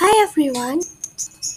Hi everyone.